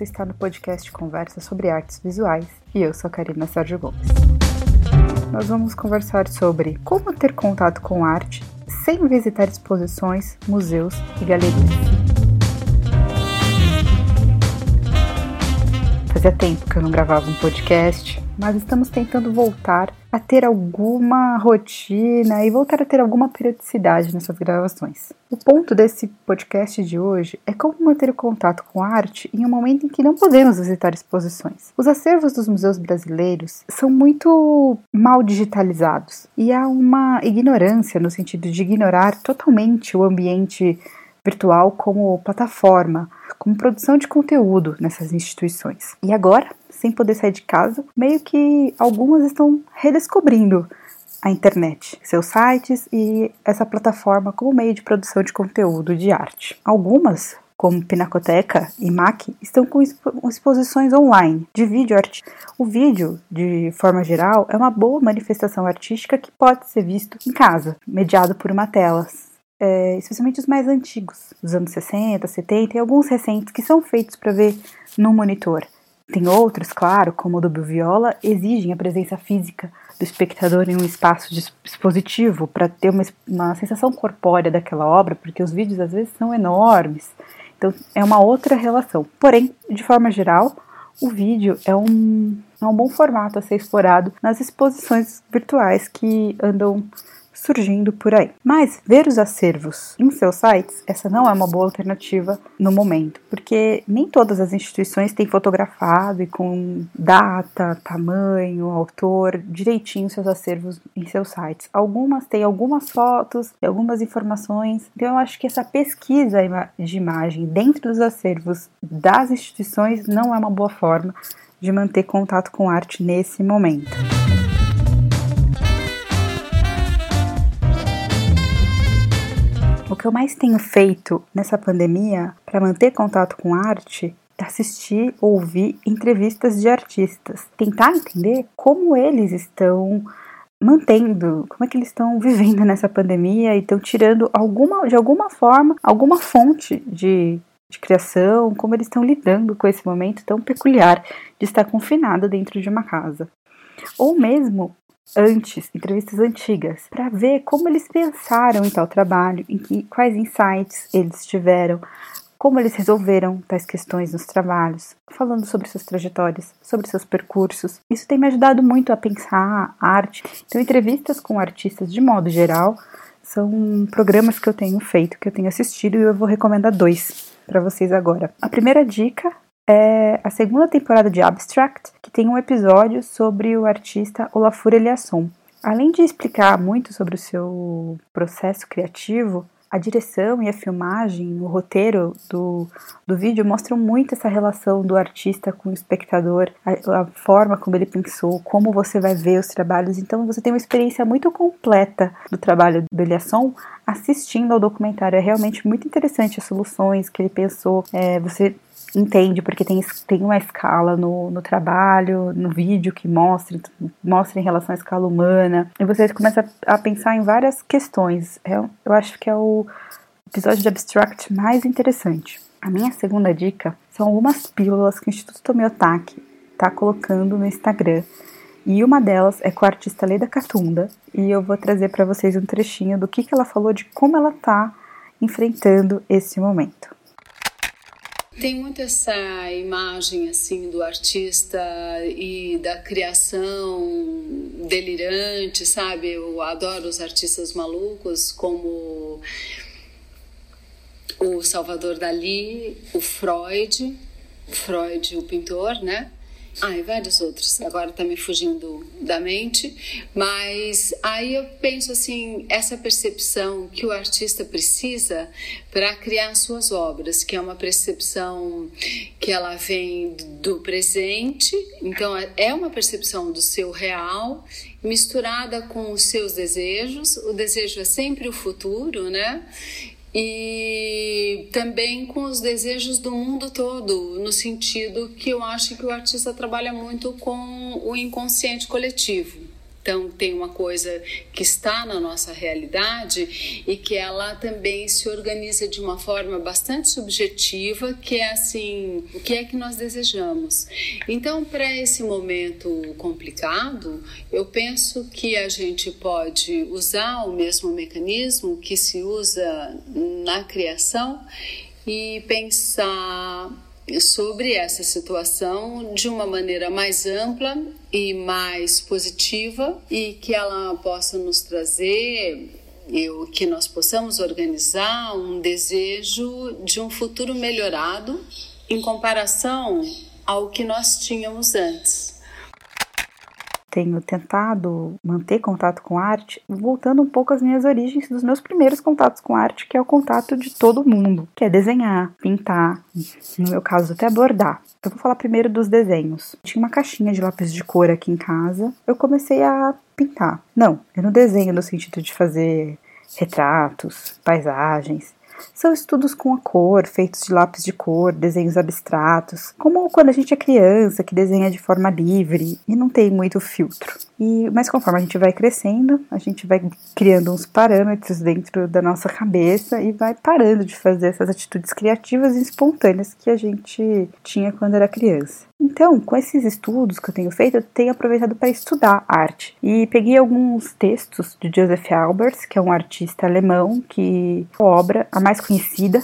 você está no podcast Conversa sobre Artes Visuais e eu sou a Karina Sérgio Gomes. Nós vamos conversar sobre como ter contato com arte sem visitar exposições, museus e galerias. Fazia tempo que eu não gravava um podcast, mas estamos tentando voltar a ter alguma rotina e voltar a ter alguma periodicidade nessas gravações. O ponto desse podcast de hoje é como manter o contato com a arte em um momento em que não podemos visitar exposições. Os acervos dos museus brasileiros são muito mal digitalizados e há uma ignorância no sentido de ignorar totalmente o ambiente virtual como plataforma como produção de conteúdo nessas instituições. E agora, sem poder sair de casa, meio que algumas estão redescobrindo a internet, seus sites e essa plataforma como meio de produção de conteúdo de arte. Algumas, como Pinacoteca e MAC, estão com exposições online de vídeo arte. O vídeo, de forma geral, é uma boa manifestação artística que pode ser visto em casa, mediado por uma tela, é, especialmente os mais antigos, dos anos 60, 70 e alguns recentes que são feitos para ver no monitor. Tem outros, claro, como o do Viola, exigem a presença física do espectador em um espaço dispositivo para ter uma, uma sensação corpórea daquela obra, porque os vídeos às vezes são enormes. Então é uma outra relação. Porém, de forma geral, o vídeo é um, é um bom formato a ser explorado nas exposições virtuais que andam surgindo por aí. Mas ver os acervos em seus sites, essa não é uma boa alternativa no momento, porque nem todas as instituições têm fotografado e com data, tamanho, autor, direitinho seus acervos em seus sites. Algumas têm algumas fotos, algumas informações. Então eu acho que essa pesquisa de imagem dentro dos acervos das instituições não é uma boa forma de manter contato com arte nesse momento. Que eu mais tenho feito nessa pandemia para manter contato com arte é assistir, ouvir entrevistas de artistas, tentar entender como eles estão mantendo, como é que eles estão vivendo nessa pandemia e estão tirando alguma, de alguma forma, alguma fonte de, de criação, como eles estão lidando com esse momento tão peculiar de estar confinado dentro de uma casa. Ou mesmo antes, entrevistas antigas, para ver como eles pensaram em tal trabalho, em que, quais insights eles tiveram, como eles resolveram tais questões nos trabalhos, falando sobre suas trajetórias, sobre seus percursos. Isso tem me ajudado muito a pensar a arte. Então, entrevistas com artistas de modo geral são programas que eu tenho feito, que eu tenho assistido e eu vou recomendar dois para vocês agora. A primeira dica é a segunda temporada de Abstract, que tem um episódio sobre o artista Olafur Eliasson. Além de explicar muito sobre o seu processo criativo, a direção e a filmagem, o roteiro do, do vídeo mostram muito essa relação do artista com o espectador, a, a, forma como ele pensou, como você vai ver os trabalhos. Então você tem uma experiência muito completa do trabalho do Eliasson assistindo ao documentário. É realmente muito interessante as soluções que ele pensou. É, você entende, porque tem, tem uma escala no, no trabalho, no vídeo que mostra, mostra em relação à escala humana, e você começa a pensar em várias questões. É, eu acho que é o episódio de Abstract mais interessante. A minha segunda dica são algumas pílulas que o Instituto Tomiotaki está colocando no Instagram. E uma delas é com a artista Leda Catunda, e eu vou trazer para vocês um trechinho do que, que ela falou de como ela está enfrentando esse momento. Tem muito essa imagem assim do artista e da criação delirante, sabe? Eu adoro os artistas malucos como o Salvador Dali, o Freud, Freud, o pintor, né? Ah, e vários outros. Agora tá me fugindo da mente. Mas aí eu penso assim, essa percepção que o artista precisa para criar suas obras, que é uma percepção que ela vem do presente, então é uma percepção do seu real misturada com os seus desejos. O desejo é sempre o futuro, né? E também com os desejos do mundo todo, no sentido que eu acho que o artista trabalha muito com o inconsciente coletivo. Então, tem uma coisa que está na nossa realidade e que ela também se organiza de uma forma bastante subjetiva, que é assim: o que é que nós desejamos? Então, para esse momento complicado, eu penso que a gente pode usar o mesmo mecanismo que se usa na criação e pensar sobre essa situação de uma maneira mais ampla e mais positiva e que ela possa nos trazer eu, que nós possamos organizar um desejo de um futuro melhorado em comparação ao que nós tínhamos antes tenho tentado manter contato com arte, voltando um pouco às minhas origens dos meus primeiros contatos com arte, que é o contato de todo mundo, que é desenhar, pintar, no meu caso até bordar. Eu vou falar primeiro dos desenhos. Tinha uma caixinha de lápis de cor aqui em casa. Eu comecei a pintar. Não, eu não desenho no sentido de fazer retratos, paisagens. São estudos com a cor, feitos de lápis de cor, desenhos abstratos, como quando a gente é criança, que desenha de forma livre e não tem muito filtro. E, mas conforme a gente vai crescendo, a gente vai criando uns parâmetros dentro da nossa cabeça e vai parando de fazer essas atitudes criativas e espontâneas que a gente tinha quando era criança. Então, com esses estudos que eu tenho feito, eu tenho aproveitado para estudar arte. E peguei alguns textos de Joseph Albers, que é um artista alemão, que a obra, a mais conhecida,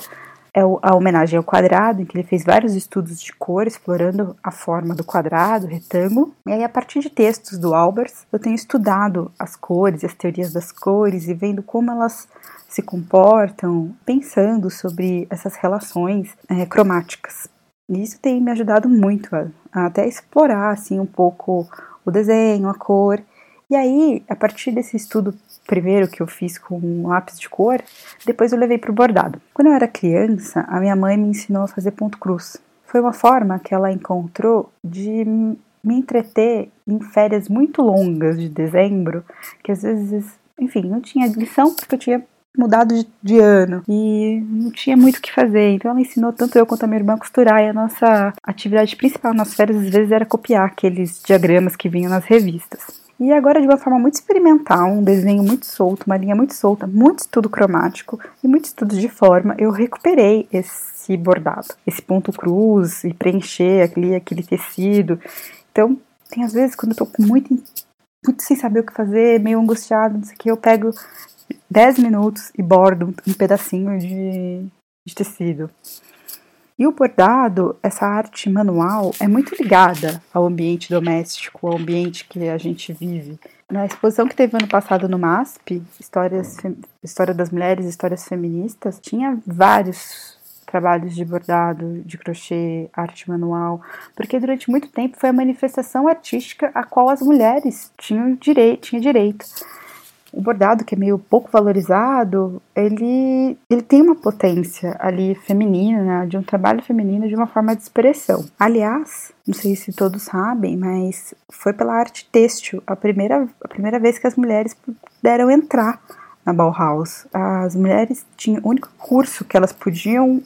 é a homenagem ao quadrado, em que ele fez vários estudos de cor, explorando a forma do quadrado, retângulo. E aí, a partir de textos do Albers, eu tenho estudado as cores, as teorias das cores e vendo como elas se comportam, pensando sobre essas relações é, cromáticas. E isso tem me ajudado muito a, a até explorar assim um pouco o desenho, a cor. E aí, a partir desse estudo primeiro que eu fiz com um lápis de cor, depois eu levei para o bordado. Quando eu era criança, a minha mãe me ensinou a fazer ponto cruz. Foi uma forma que ela encontrou de me entreter em férias muito longas de dezembro, que às vezes, enfim, não tinha lição porque eu tinha mudado de, de, ano e não tinha muito o que fazer. Então ela ensinou tanto eu quanto a minha irmã a costurar e a nossa atividade principal nas férias às vezes era copiar aqueles diagramas que vinham nas revistas. E agora, de uma forma muito experimental, um desenho muito solto, uma linha muito solta, muito estudo cromático e muito estudo de forma, eu recuperei esse bordado, esse ponto cruz e preencher aquele, aquele tecido. Então, tem às vezes quando eu tô muito, sem saber o que fazer, meio angustiado, não sei o que, eu pego 10 minutos e bordo um pedacinho de, de tecido. E o bordado, essa arte manual, é muito ligada ao ambiente doméstico, ao ambiente que a gente vive. Na exposição que teve ano passado no MASP, Histórias, História das Mulheres, Histórias Feministas, tinha vários trabalhos de bordado, de crochê, arte manual, porque durante muito tempo foi a manifestação artística a qual as mulheres tinham direito, tinham direito o bordado, que é meio pouco valorizado, ele, ele tem uma potência ali feminina, né, de um trabalho feminino de uma forma de expressão. Aliás, não sei se todos sabem, mas foi pela arte têxtil a primeira, a primeira vez que as mulheres puderam entrar na Bauhaus. As mulheres tinham o único curso que elas podiam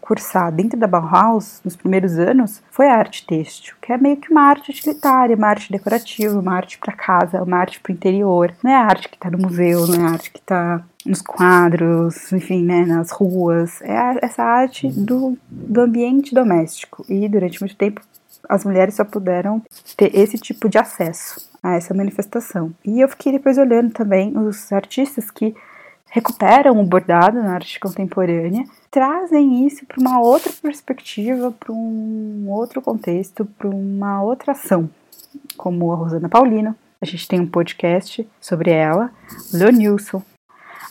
cursar dentro da Bauhaus nos primeiros anos foi a arte têxtil, que é meio que uma arte utilitária, uma arte decorativa, uma arte para casa, uma arte para o interior. Não é a arte que está no museu, não é a arte que está nos quadros, enfim, né, nas ruas. É a, essa arte do, do ambiente doméstico. E durante muito tempo as mulheres só puderam ter esse tipo de acesso a essa manifestação. E eu fiquei depois olhando também os artistas que recuperam o bordado na arte contemporânea trazem isso para uma outra perspectiva, para um outro contexto, para uma outra ação, como a Rosana Paulino. A gente tem um podcast sobre ela, Leonilson,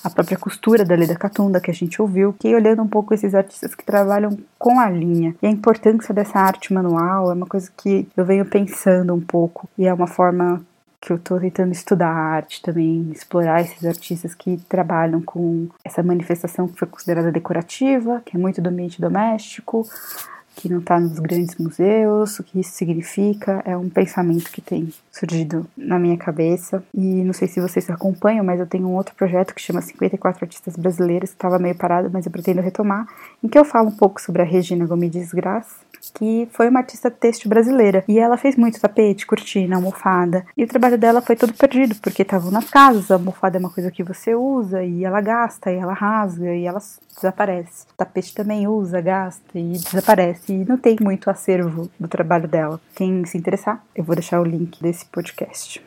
a própria costura da Leda Catunda que a gente ouviu, que olhando um pouco esses artistas que trabalham com a linha. E a importância dessa arte manual é uma coisa que eu venho pensando um pouco. E é uma forma que eu estou tentando estudar arte também, explorar esses artistas que trabalham com essa manifestação que foi considerada decorativa, que é muito do ambiente doméstico, que não está nos grandes museus, o que isso significa. É um pensamento que tem surgido na minha cabeça. E não sei se vocês acompanham, mas eu tenho um outro projeto que chama 54 Artistas Brasileiros, que estava meio parado, mas eu pretendo retomar, em que eu falo um pouco sobre a Regina Gomes Graça, que foi uma artista têxtil brasileira. E ela fez muito tapete, cortina, almofada. E o trabalho dela foi todo perdido, porque estavam nas casas, a almofada é uma coisa que você usa, e ela gasta, e ela rasga, e ela desaparece. O tapete também usa, gasta e desaparece. E não tem muito acervo do trabalho dela. Quem se interessar, eu vou deixar o link desse podcast.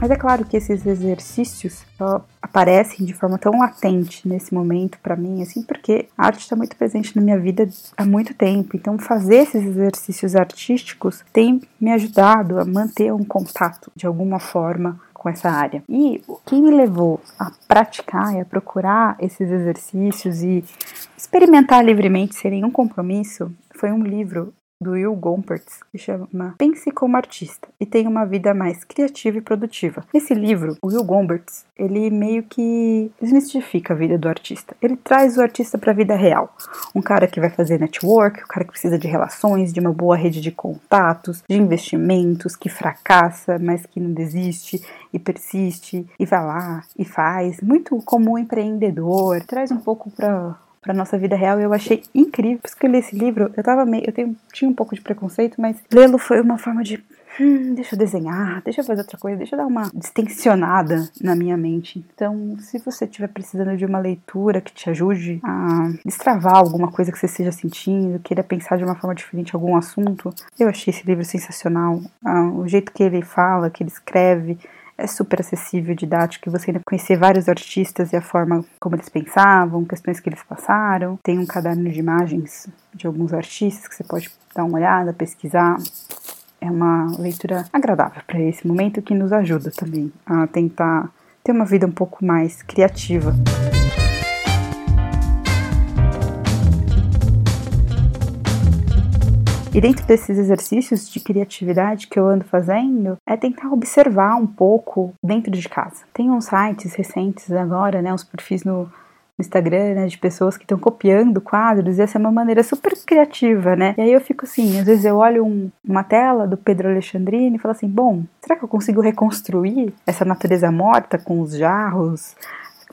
Mas é claro que esses exercícios só aparecem de forma tão latente nesse momento para mim, assim, porque a arte está muito presente na minha vida há muito tempo. Então, fazer esses exercícios artísticos tem me ajudado a manter um contato de alguma forma com essa área. E o que me levou a praticar e a procurar esses exercícios e experimentar livremente sem nenhum compromisso foi um livro do Will Gompertz, que chama Pense como Artista e tenha uma vida mais criativa e produtiva. Nesse livro, o Will Gompertz, ele meio que desmistifica a vida do artista. Ele traz o artista para a vida real. Um cara que vai fazer network, um cara que precisa de relações, de uma boa rede de contatos, de investimentos, que fracassa, mas que não desiste e persiste e vai lá e faz. Muito como um empreendedor, traz um pouco para para nossa vida real e eu achei incrível. Por isso que eu li esse livro, eu tava meio, eu tenho, tinha um pouco de preconceito, mas lê-lo foi uma forma de hum, deixa eu desenhar, deixa eu fazer outra coisa, deixa eu dar uma distensionada na minha mente. Então, se você estiver precisando de uma leitura que te ajude a destravar alguma coisa que você esteja sentindo, queira pensar de uma forma diferente algum assunto, eu achei esse livro sensacional. Ah, o jeito que ele fala, que ele escreve, é super acessível, didático, e você ainda conhecer vários artistas e a forma como eles pensavam, questões que eles passaram. Tem um caderno de imagens de alguns artistas que você pode dar uma olhada, pesquisar. É uma leitura agradável para esse momento que nos ajuda também a tentar ter uma vida um pouco mais criativa. E dentro desses exercícios de criatividade que eu ando fazendo, é tentar observar um pouco dentro de casa. Tem uns sites recentes agora, né, uns perfis no, Instagram, né, de pessoas que estão copiando quadros, e essa é uma maneira super criativa, né? E aí eu fico assim, às vezes eu olho um, uma tela do Pedro Alexandrini e falo assim, bom, será que eu consigo reconstruir essa natureza morta com os jarros,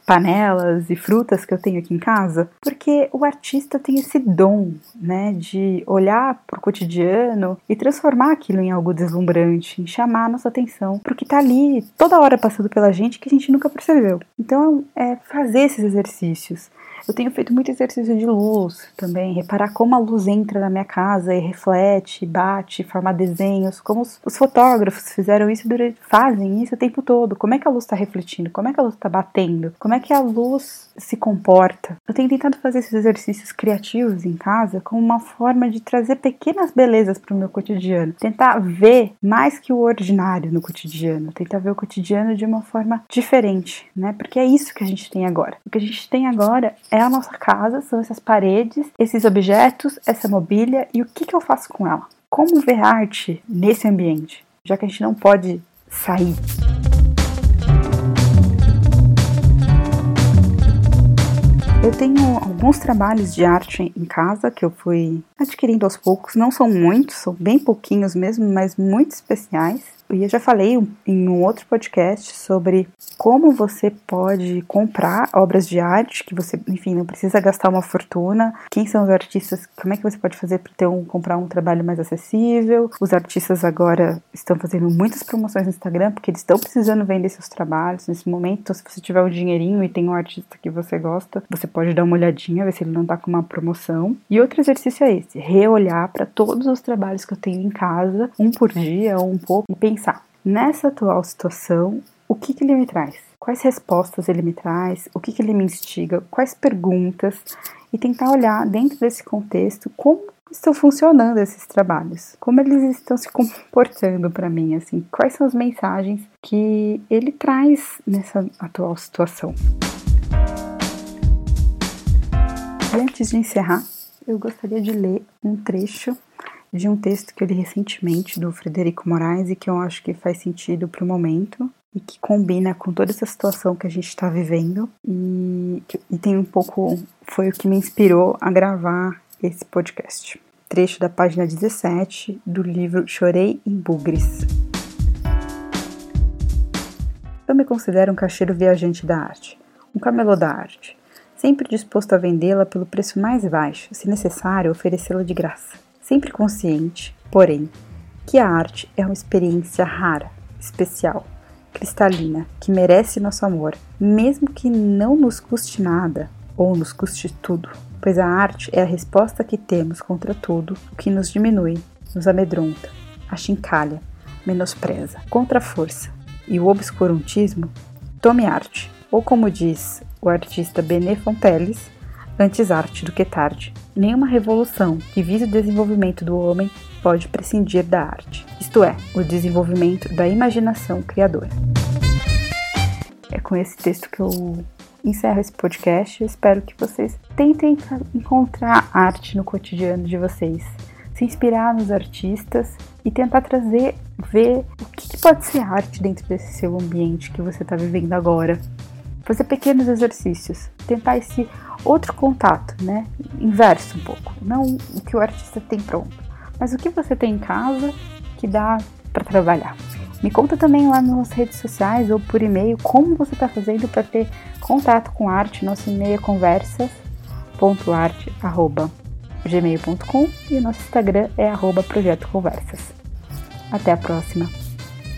panelas e frutas que eu tenho aqui em casa, porque o artista tem esse dom, né, de olhar para o cotidiano e transformar aquilo em algo deslumbrante, em chamar a nossa atenção para o que está ali toda hora passando pela gente que a gente nunca percebeu. Então, é fazer esses exercícios, eu tenho feito muito exercício de luz também, reparar como a luz entra na minha casa e reflete, bate, forma desenhos, como os, os fotógrafos fizeram isso durante, fazem isso o tempo todo. Como é que a luz está refletindo? Como é que a luz está batendo? Como é que a luz se comporta? Eu tenho tentado fazer esses exercícios criativos em casa como uma forma de trazer pequenas belezas para o meu cotidiano, tentar ver mais que o ordinário no cotidiano, tentar ver o cotidiano de uma forma diferente, né? Porque é isso que a gente tem agora. O que a gente tem agora é a nossa casa, são essas paredes, esses objetos, essa mobília e o que, que eu faço com ela. Como ver arte nesse ambiente, já que a gente não pode sair. Eu tenho alguns trabalhos de arte em casa que eu fui adquirindo aos poucos. Não são muitos, são bem pouquinhos mesmo, mas muito especiais. E eu já falei em um outro podcast sobre como você pode comprar obras de arte, que você, enfim, não precisa gastar uma fortuna. Quem são os artistas? Como é que você pode fazer para ter um, comprar um trabalho mais acessível? Os artistas agora estão fazendo muitas promoções no Instagram porque eles estão precisando vender seus trabalhos nesse momento. Se você tiver um dinheirinho e tem um artista que você gosta, você pode dar uma olhadinha, ver se ele não está com uma promoção. E outro exercício é esse: reolhar para todos os trabalhos que eu tenho em casa, um por dia ou um pouco, e pensar nessa atual situação, o que, que ele me traz? Quais respostas ele me traz? O que, que ele me instiga? Quais perguntas? E tentar olhar dentro desse contexto como estão funcionando esses trabalhos, como eles estão se comportando para mim, assim, quais são as mensagens que ele traz nessa atual situação. E antes de encerrar, eu gostaria de ler um trecho de um texto que eu li recentemente do Frederico Moraes e que eu acho que faz sentido para o momento e que combina com toda essa situação que a gente está vivendo e, e tem um pouco foi o que me inspirou a gravar esse podcast. Trecho da página 17 do livro Chorei em Bugres. Eu me considero um caixeiro viajante da arte, um camelô da arte, sempre disposto a vendê-la pelo preço mais baixo, se necessário, oferecê-la de graça. Sempre consciente, porém, que a arte é uma experiência rara, especial, cristalina, que merece nosso amor, mesmo que não nos custe nada ou nos custe tudo, pois a arte é a resposta que temos contra tudo o que nos diminui, nos amedronta, achincalha, menospreza, contra a força e o obscurantismo, tome arte, ou como diz o artista Bené Fonteles, antes arte do que tarde. Nenhuma revolução que vise o desenvolvimento do homem pode prescindir da arte, isto é, o desenvolvimento da imaginação criadora. É com esse texto que eu encerro esse podcast. Eu espero que vocês tentem encontrar arte no cotidiano de vocês, se inspirar nos artistas e tentar trazer, ver o que pode ser arte dentro desse seu ambiente que você está vivendo agora. Fazer pequenos exercícios, tentar esse outro contato, né? Inverso um pouco. Não o que o artista tem pronto, mas o que você tem em casa que dá para trabalhar. Me conta também lá nas redes sociais ou por e-mail como você está fazendo para ter contato com arte. Nosso e-mail é conversas.arte.gmail.com e nosso Instagram é arroba Projeto Conversas. Até a próxima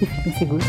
e fiquem seguros.